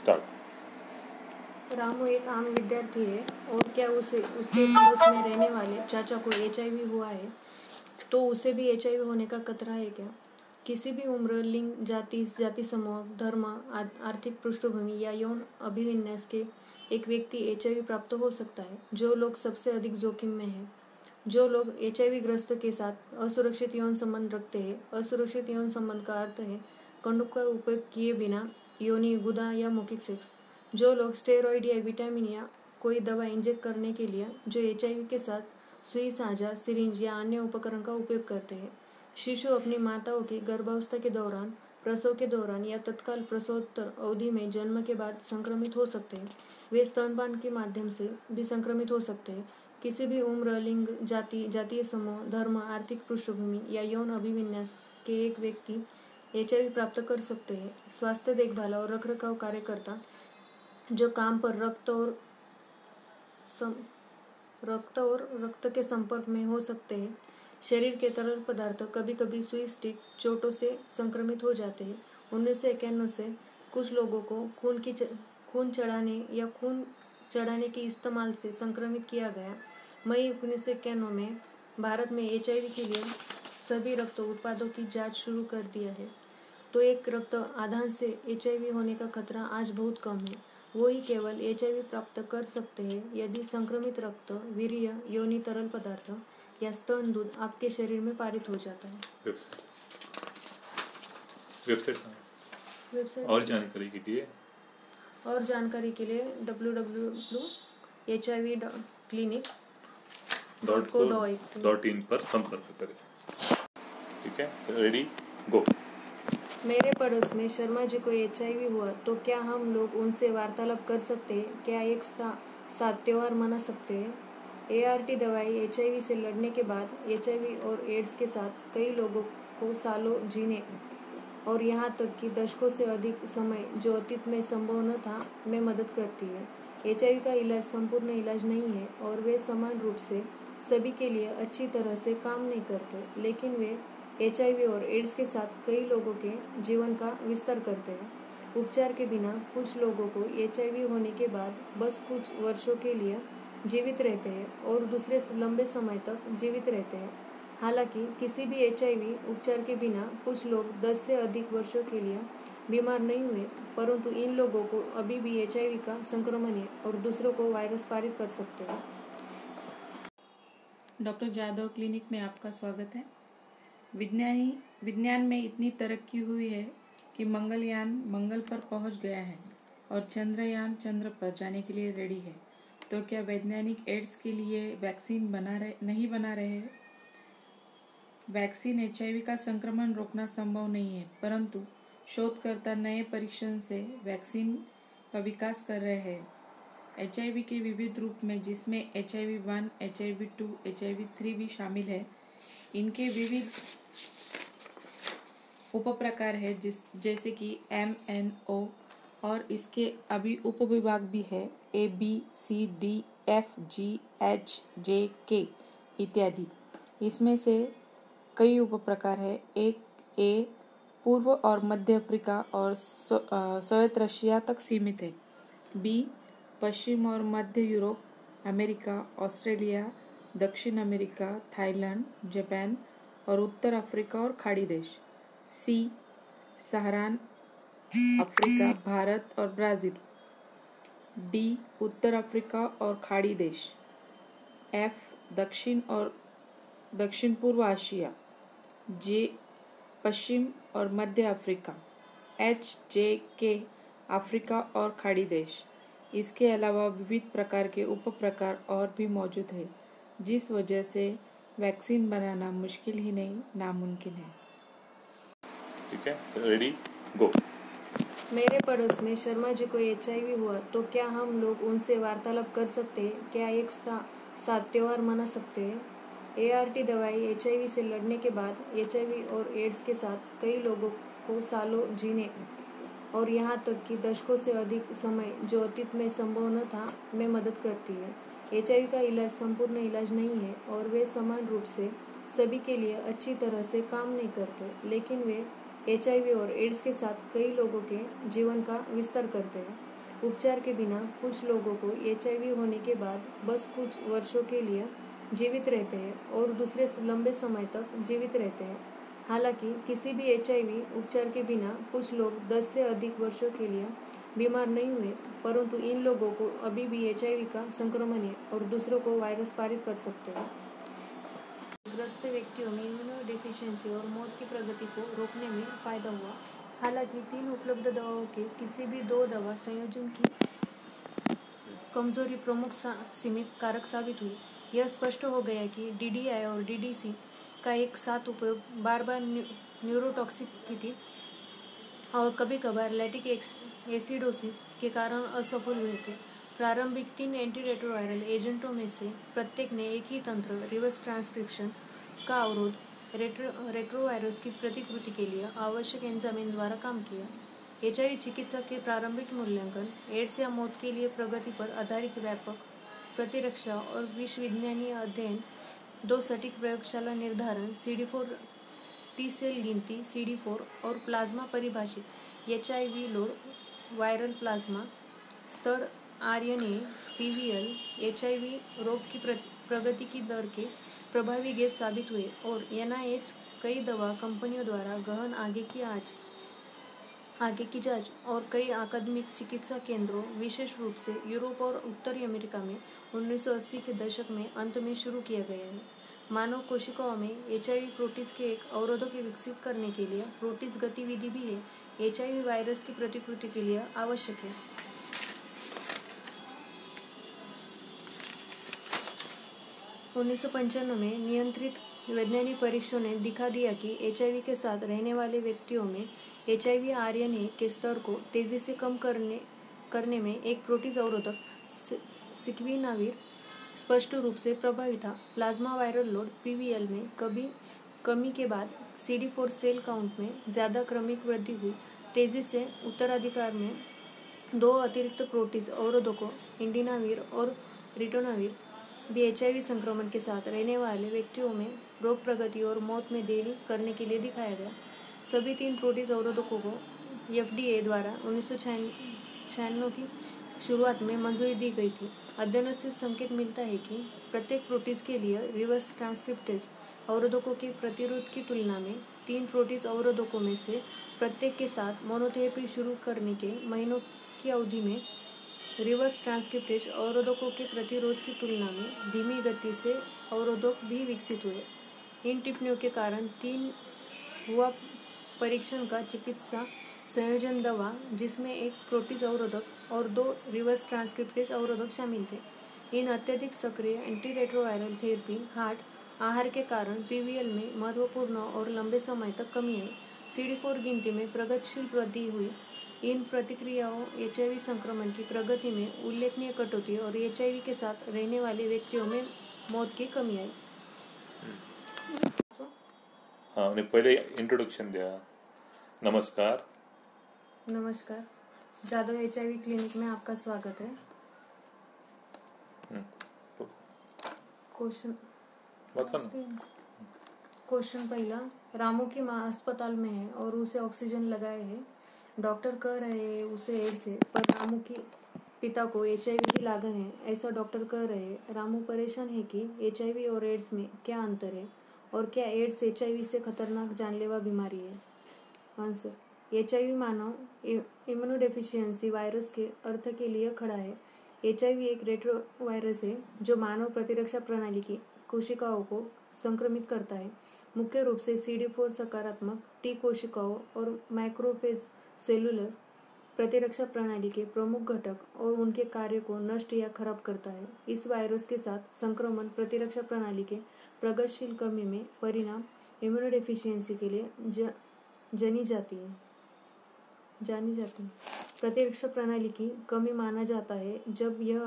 Start Ramu एक आम विद्यार्थी है और क्या उसे, उसके पड़ोस में रहने वाले चाचा को एचआईवी हुआ है तो उसे भी एचआईवी होने का खतरा है क्या? किसी भी उम्र, लिंग, जाति जाति समूह, धर्म आर्थिक पृष्ठभूमि या यौन अभिविन्यास के एक व्यक्ति एचआईवी प्राप्त हो सकता है, जो लोग सबसे अधिक जोखिम में है। जो लोग एचआईवी ग्रस्त के साथ असुरक्षित यौन संबंध रखते हैं, असुरक्षित यौन संबंध का अर्थ है कंडोम का उपयोग किए बिना योनि, गुदा या मौखिक सेक्स, जो लोग स्टेरॉइड या विटामिन या कोई दवा इंजेक्ट करने के लिए, जो एच के साथ सुई, साझा, सिरिंज या अन्य उपकरण का उपयोग करते हैं। शिशु अपनी माताओं की गर्भावस्था के दौरान, प्रसव के दौरान या तत्काल प्रसवोत्तर अवधि में जन्म के बाद संक्रमित हो सकते हैं। वे स्तनपान के माध्यम से भी संक्रमित हो सकते हैं। किसी भी उम्र, लिंग, जाति, जातीय समूह, धर्म, आर्थिक पृष्ठभूमि या यौन अभिविन्यास के एक व्यक्ति एच प्राप्त कर सकते हैं. स्वास्थ्य देखभाल और रखरखाव कार्यकर्ता जो काम पर रक्त और सम, रक्त और रक्त के संपर्क में हो सकते हैं शरीर के तरल पदार्थ कभी कभी सुई स्टिक चोटों से संक्रमित हो जाते हैं। उन्नीस सौ इक्यानवे से कुछ लोगों को खून की खून चढ़ाने या खून चढ़ाने के इस्तेमाल से संक्रमित किया गया। मई उन्नीस सौ इक्यानवे में भारत में एचआईवी के लिए सभी रक्त उत्पादों की जाँच शुरू कर दिया है। तो एक रक्त आधान से एचआईवी होने का खतरा आज बहुत कम है। वो ही केवल एचआईवी प्राप्त कर सकते हैं। यदि संक्रमित रक्त वीर्य योनि तरल पदार्थ या स्तन दूध आपके शरीर में पारित हो जाता है। वेबसाइट। वेबसाइट वेबसाइट और जानकारी के लिए? और जानकारी के लिए W W W H I V clinic dot co dot in पर संपर्क करें। ठीक है? रेडी गो मेरे पड़ोस में शर्मा जी को एचआईवी हुआ तो क्या हम लोग उनसे वार्तालाप कर सकते हैं? क्या एक सा, साथ त्योहार मना सकते हैं? ए दवाई एचआईवी से लड़ने के बाद एचआईवी और एड्स के साथ कई लोगों को सालों जीने और यहाँ तक कि दशकों से अधिक समय जो अतीत में संभव न था में मदद करती है। एचआईवी का इलाज संपूर्ण इलाज नहीं है और वे समान रूप से सभी के लिए अच्छी तरह से काम नहीं करते लेकिन वे एचआईवी और एड्स के साथ कई लोगों के जीवन का विस्तार करते हैं। उपचार के बिना कुछ लोगों को एचआईवी होने के बाद बस कुछ वर्षों के लिए जीवित रहते हैं और दूसरे लंबे समय तक जीवित रहते हैं। हालाँकि किसी भी एचआईवी उपचार के बिना कुछ लोग 10 से अधिक वर्षों के लिए बीमार नहीं हुए, परंतु इन लोगों को अभी भी एचआईवी का संक्रमण है और दूसरों को वायरस पारित कर सकते हैं। डॉक्टर जादव क्लिनिक में आपका स्वागत है। विज्ञानी, विज्ञान में इतनी तरक्की हुई है कि मंगलयान मंगल पर पहुँच गया है और चंद्रयान चंद्र पर जाने के लिए रेडी है। तो क्या वैज्ञानिक एड्स के लिए वैक्सीन बना रहे, नहीं बना रहे? हैं वैक्सीन एचआईवी का संक्रमण रोकना संभव नहीं है, परंतु शोधकर्ता नए परीक्षण से वैक्सीन का विकास कर रहे हैं। एचआईवी के विविध रूप में, जिसमें H I V one H I V two H I V three भी शामिल है इनके विविध उप प्रकार है, जिस, जैसे कि एम एन ओ और इसके अभी उपविभाग भी है A B C D F G H J K इत्यादि। इसमें से कई उप प्रकार है। एक ए पूर्व और मध्य अफ्रीका और सोवियत रशिया तक सीमित है। बी पश्चिम और मध्य यूरोप, अमेरिका, ऑस्ट्रेलिया दक्षिण अमेरिका, थाईलैंड, जापान और उत्तर अफ्रीका और खाड़ी देश। सी, सहारान अफ्रीका, भारत और ब्राज़ील। डी, उत्तर अफ्रीका और खाड़ी देश। एफ़, दक्षिण और दक्षिण पूर्व एशिया जे, पश्चिम और मध्य अफ्रीका। एच, जे, के, अफ्रीका और खाड़ी देश। इसके अलावा विविध प्रकार के उप प्रकार और भी मौजूद है। जिस वजह से वैक्सीन बनाना मुश्किल ही नहीं नामुमकिन है। ठीक है रेडी गो मेरे पड़ोस में शर्मा जी को एचआईवी हुआ तो क्या हम लोग उनसे वार्तालाप कर सकते? हैं क्या एक सा, साथ त्योहार मना सकते? हैं ए दवाई एचआईवी से लड़ने के बाद एचआईवी और एड्स के साथ कई लोगों को सालों जीने और यहाँ तक कि दशकों से अधिक समय जो अतीत में संभव न था में मदद करती है। एचआईवी का इलाज संपूर्ण इलाज नहीं है और वे समान रूप से सभी के लिए अच्छी तरह से काम नहीं करते, लेकिन वे एचआईवी और एड्स के साथ कई लोगों के जीवन का विस्तार करते हैं। उपचार के बिना कुछ लोगों को एचआईवी होने के बाद बस कुछ वर्षों के लिए जीवित रहते हैं और दूसरे लंबे समय तक जीवित रहते हैं। हालाँकि किसी भी एचआईवी उपचार के बिना कुछ लोग 10 से अधिक वर्षों के लिए बीमार नहीं हुए, परंतु इन लोगों को अभी भी एचआईवी का संक्रमण है और दूसरों को वायरस पारित कर सकते हैं। ग्रस्त व्यक्तियों में इम्यूनोडेफिशिएंसी और मौत की प्रगति को रोकने में फ़ायदा हुआ। हालाँकि तीन उपलब्ध दवाओं के किसी भी दो दवा संयोजन की कमज़ोरी प्रमुख सीमित कारक साबित हुई। यह स्पष्ट हो गया कि डीडीआई और डीडीसी का एक साथ उपयोग बार बार न्यूरोटॉक्सिक की थी और कभी कभार लैटिक एसिडोसिस के कारण असफल हुए थे प्रारंभिक तीन एंटीरेट्रोवायरल एजेंटों में से प्रत्येक ने एक ही तंत्र रिवर्स ट्रांसक्रिप्शन का अवरोध रेट्रो रेट्रोवायरस की प्रतिकृति के लिए आवश्यक एंजामिन द्वारा काम किया. एच चिकित्सा के प्रारंभिक मूल्यांकन एड्स या मौत के लिए प्रगति पर आधारित व्यापक प्रतिरक्षा और विश्वविज्ञानीय अध्ययन दो सटीक प्रयोगशाला निर्धारण C D four T cell गिनती सी डी फोर और प्लाज्मा परिभाषित H I V load viral plasma स्तर R N A P V L, H I V रोग की प्रगति की दर के प्रभावी गैस साबित हुए और एन आई एच कई दवा कंपनियों द्वारा गहन आगे की आज, आगे की जाँच और कई अकादमिक चिकित्सा केंद्रों, विशेष रूप से यूरोप और उत्तरी अमेरिका में 1980 के दशक में अंत में शुरू किया गया है। मानव कोशिकाओं में एच आई प्रोटीज के एक अवरोधों के विकसित करने के लिए प्रोटीज गतिविधि भी है। एच वायरस की प्रतिकृति के लिए आवश्यक है। उन्नीस में नियंत्रित वैज्ञानिक परीक्षणों ने दिखा दिया कि एच के साथ रहने वाले व्यक्तियों में एच आई वी के स्तर को तेज़ी से कम करने करने में एक प्रोटीज अवरोधक सिक्विनावीर स्पष्ट रूप से प्रभावी था। प्लाज्मा वायरल लोड पीवीएल में कभी, कमी के बाद सी फोर सेल काउंट में ज़्यादा क्रमिक वृद्धि हुई। तेज़ी से उत्तराधिकार में दो अतिरिक्त प्रोटीज अवरोधकों इंडिनावीर और रिटोनावीर भी एच संक्रमण के साथ रहने वाले व्यक्तियों में रोग प्रगति और मौत में देरी करने के लिए दिखाया गया। सभी तीन प्रोटीज अवरोधकों को एफ़ द्वारा उन्नीस की शुरुआत में मंजूरी दी गई थी। अध्ययनों से संकेत मिलता है कि प्रत्येक प्रोटीज के लिए रिवर्स ट्रांसक्रिप्टेज अवरोधकों के प्रतिरोध की तुलना में तीन प्रोटीज अवरोधकों में से प्रत्येक के साथ मोनोथेरेपी शुरू करने के महीनों की अवधि में रिवर्स ट्रांसक्रिप्टेज अवरोधकों के प्रतिरोध की तुलना में धीमी गति से अवरोधक भी विकसित हुए। इन टिप्पणियों के कारण तीन हुआ परीक्षण का चिकित्सा संयोजन दवा, जिसमें एक प्रोटीज अवरोधक और दो रिवर्स ट्रांसक्रिप्टेज अवरोधक शामिल थे। इन अत्यधिक सक्रिय एंटीरेट्रोवायरल थेरेपी, हार्ट आहार के कारण पीवीएल में महत्वपूर्ण और लंबे समय तक कमी आई। सी गिनती में प्रगतिशील वृद्धि हुई। इन प्रतिक्रियाओं एचआईवी संक्रमण की प्रगति में उल्लेखनीय कटौती और एचआईवी के साथ रहने वाले व्यक्तियों में मौत की कमी आई। हाँ पहले इंट्रोडक्शन दिया। नमस्कार। नमस्कार। जादव एच क्लिनिक में आपका स्वागत है। क्वेश्चन क्वेश्चन पहला, रामू की माँ अस्पताल में है और उसे ऑक्सीजन लगाए है। डॉक्टर कह रहे हैं उसे एड्स है, पर रामू की पिता को एच की लागन है, ऐसा डॉक्टर कह रहे हैं। रामू परेशान है कि एच और एड्स में क्या अंतर है और क्या एड्स एच से खतरनाक जानलेवा बीमारी है? आंसर एच मानव इम्यूनोडेफिशिएंसी वायरस के अर्थ के लिए खड़ा है। एचआईवी एक रेट्रो वायरस है, जो मानव प्रतिरक्षा प्रणाली की कोशिकाओं को संक्रमित करता है। मुख्य रूप से सी डी फोर सकारात्मक टी कोशिकाओं और माइक्रोफेज सेलुलर प्रतिरक्षा प्रणाली के प्रमुख घटक और उनके कार्य को नष्ट या खराब करता है। इस वायरस के साथ संक्रमण प्रतिरक्षा प्रणाली के प्रगतिशील कमी में परिणाम इम्यूनोडेफिशिएंसी के लिए ज, जनी जाती है। जानी जाती है। प्रतिरक्षा प्रणाली की कमी माना जाता है जब यह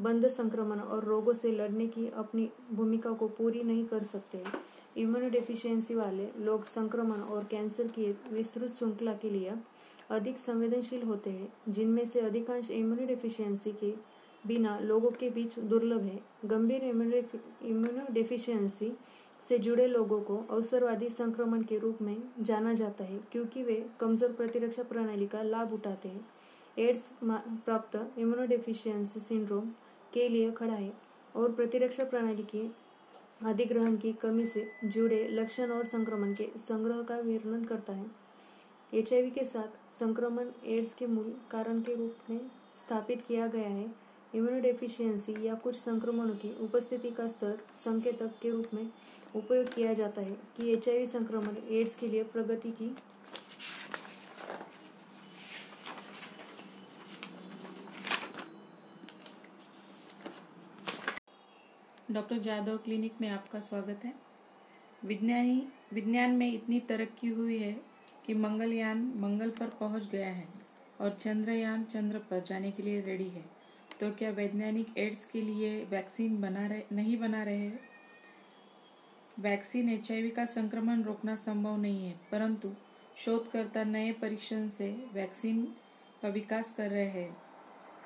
बंद संक्रमण और रोगों से लड़ने की अपनी भूमिका को पूरी नहीं कर सकते। इम्यूनोडेफिशिएंसी वाले लोग संक्रमण और कैंसर की एक विस्तृत श्रृंखला के लिए अधिक संवेदनशील होते हैं, जिनमें से अधिकांश इम्यूनोडेफिशिएंसी के बिना लोगों के बीच दुर्लभ है। गंभीर इम्यूनोडेफिशिएंसी से जुड़े लोगों को अवसरवादी संक्रमण के रूप में जाना जाता है, क्योंकि वे कमज़ोर प्रतिरक्षा प्रणाली का लाभ उठाते हैं। एड्स प्राप्त इम्यूनोडेफिशिएंसी सिंड्रोम के लिए खड़ा है और प्रतिरक्षा प्रणाली के अधिग्रहण की कमी से जुड़े लक्षण और संक्रमण के संग्रह का वर्णन करता है। एच के साथ संक्रमण एड्स के मूल कारण के रूप में स्थापित किया गया है। इम्यूनोडेफिशिएंसी या कुछ संक्रमणों की उपस्थिति का स्तर संकेतक के रूप में उपयोग किया जाता है कि एचआईवी संक्रमण एड्स के लिए प्रगति की डॉक्टर जादव क्लिनिक में आपका स्वागत है। विज्ञानी, विज्ञान में इतनी तरक्की हुई है कि मंगलयान मंगल पर पहुँच गया है और चंद्रयान चंद्र पर जाने के लिए रेडी है। तो क्या वैज्ञानिक एड्स के लिए वैक्सीन बना रहे, नहीं बना रहे हैं? वैक्सीन एचआईवी का संक्रमण रोकना संभव नहीं है, परंतु शोधकर्ता नए परीक्षण से वैक्सीन का विकास कर रहे हैं।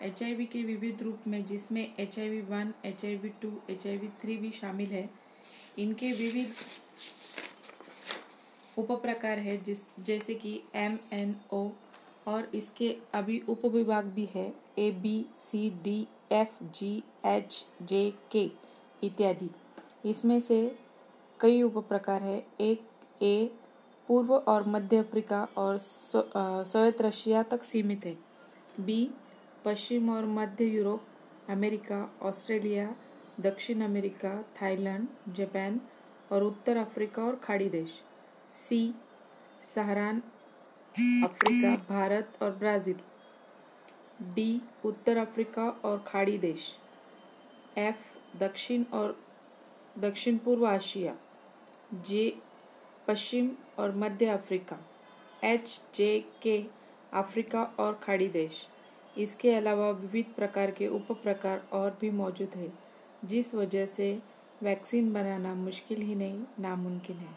एचआईवी के विविध रूप में, जिसमें H I V one H I V two H I V three भी शामिल है, इनके विविध उपप्रकार है, जिस, जैसे कि एम एन ओ और इसके अभी उपविभाग भी है A B C D F G H J K इत्यादि। इसमें से कई उपप्रकार है, एक ए पूर्व और मध्य अफ्रीका और सोवियत रशिया तक सीमित है बी पश्चिम और मध्य यूरोप, अमेरिका, ऑस्ट्रेलिया, दक्षिण अमेरिका, थाईलैंड, जापान और उत्तर अफ्रीका और खाड़ी देश। सी, सहारान अफ्रीका, भारत और ब्राज़ील। डी, उत्तर अफ्रीका और खाड़ी देश। एफ़, दक्षिण और दक्षिण पूर्व एशिया जे, पश्चिम और मध्य अफ्रीका। एच, जे, के, अफ्रीका और खाड़ी देश। इसके अलावा विविध प्रकार के उप प्रकार और भी मौजूद है, जिस वजह से वैक्सीन बनाना मुश्किल ही नहीं, नामुमकिन है।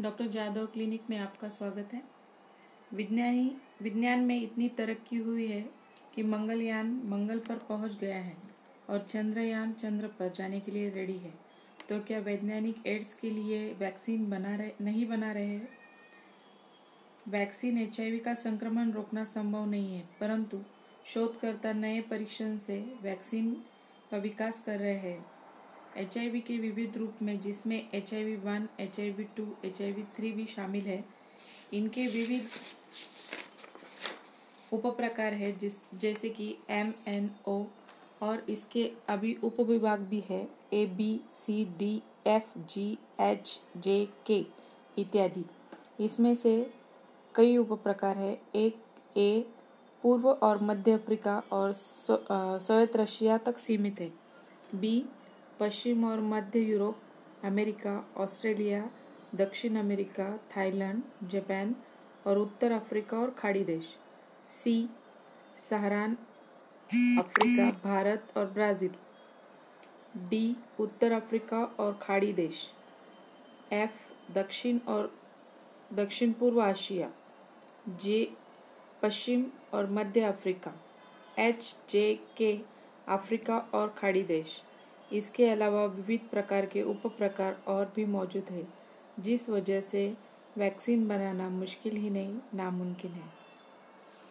डॉक्टर जादव क्लिनिक में आपका स्वागत है। विज्ञानी, विज्ञान में इतनी तरक्की हुई है कि मंगलयान मंगल पर पहुँच गया है और चंद्रयान चंद्र पर जाने के लिए रेडी है। तो क्या वैज्ञानिक एड्स के लिए वैक्सीन बना रहे, नहीं बना रहे हैं? वैक्सीन एचआईवी का संक्रमण रोकना संभव नहीं है, परंतु शोधकर्ता नए परीक्षण से वैक्सीन का विकास कर रहे हैं। एचआईवी के विविध रूप में, जिसमें H I V one H I V two H I V three भी शामिल है, इनके विविध उपप्रकार है, जिस, जैसे कि एम एन ओ और इसके अभी उपविभाग भी है, A, B, C, D, F, G, H, J, K इत्यादि। इसमें से कई उपप्रकार है। एक, ए, पूर्व और मध्य अफ्रीका और सोवियत रशिया तक सीमित है। बी, पश्चिम और मध्य यूरोप, अमेरिका, ऑस्ट्रेलिया, दक्षिण अमेरिका, थाईलैंड, जापान और उत्तर अफ्रीका और खाड़ी देश। सी, सहारान अफ्रीका, भारत और ब्राज़ील। डी, उत्तर अफ्रीका और खाड़ी देश। एफ़, दक्षिण और दक्षिण पूर्व एशिया जे, पश्चिम और मध्य अफ्रीका, एच, जे, के, अफ्रीका और खाड़ी देश। इसके अलावा विविध प्रकार के उप प्रकार और भी मौजूद है, जिस वजह से वैक्सीन बनाना मुश्किल ही नहीं, नामुमकिन है।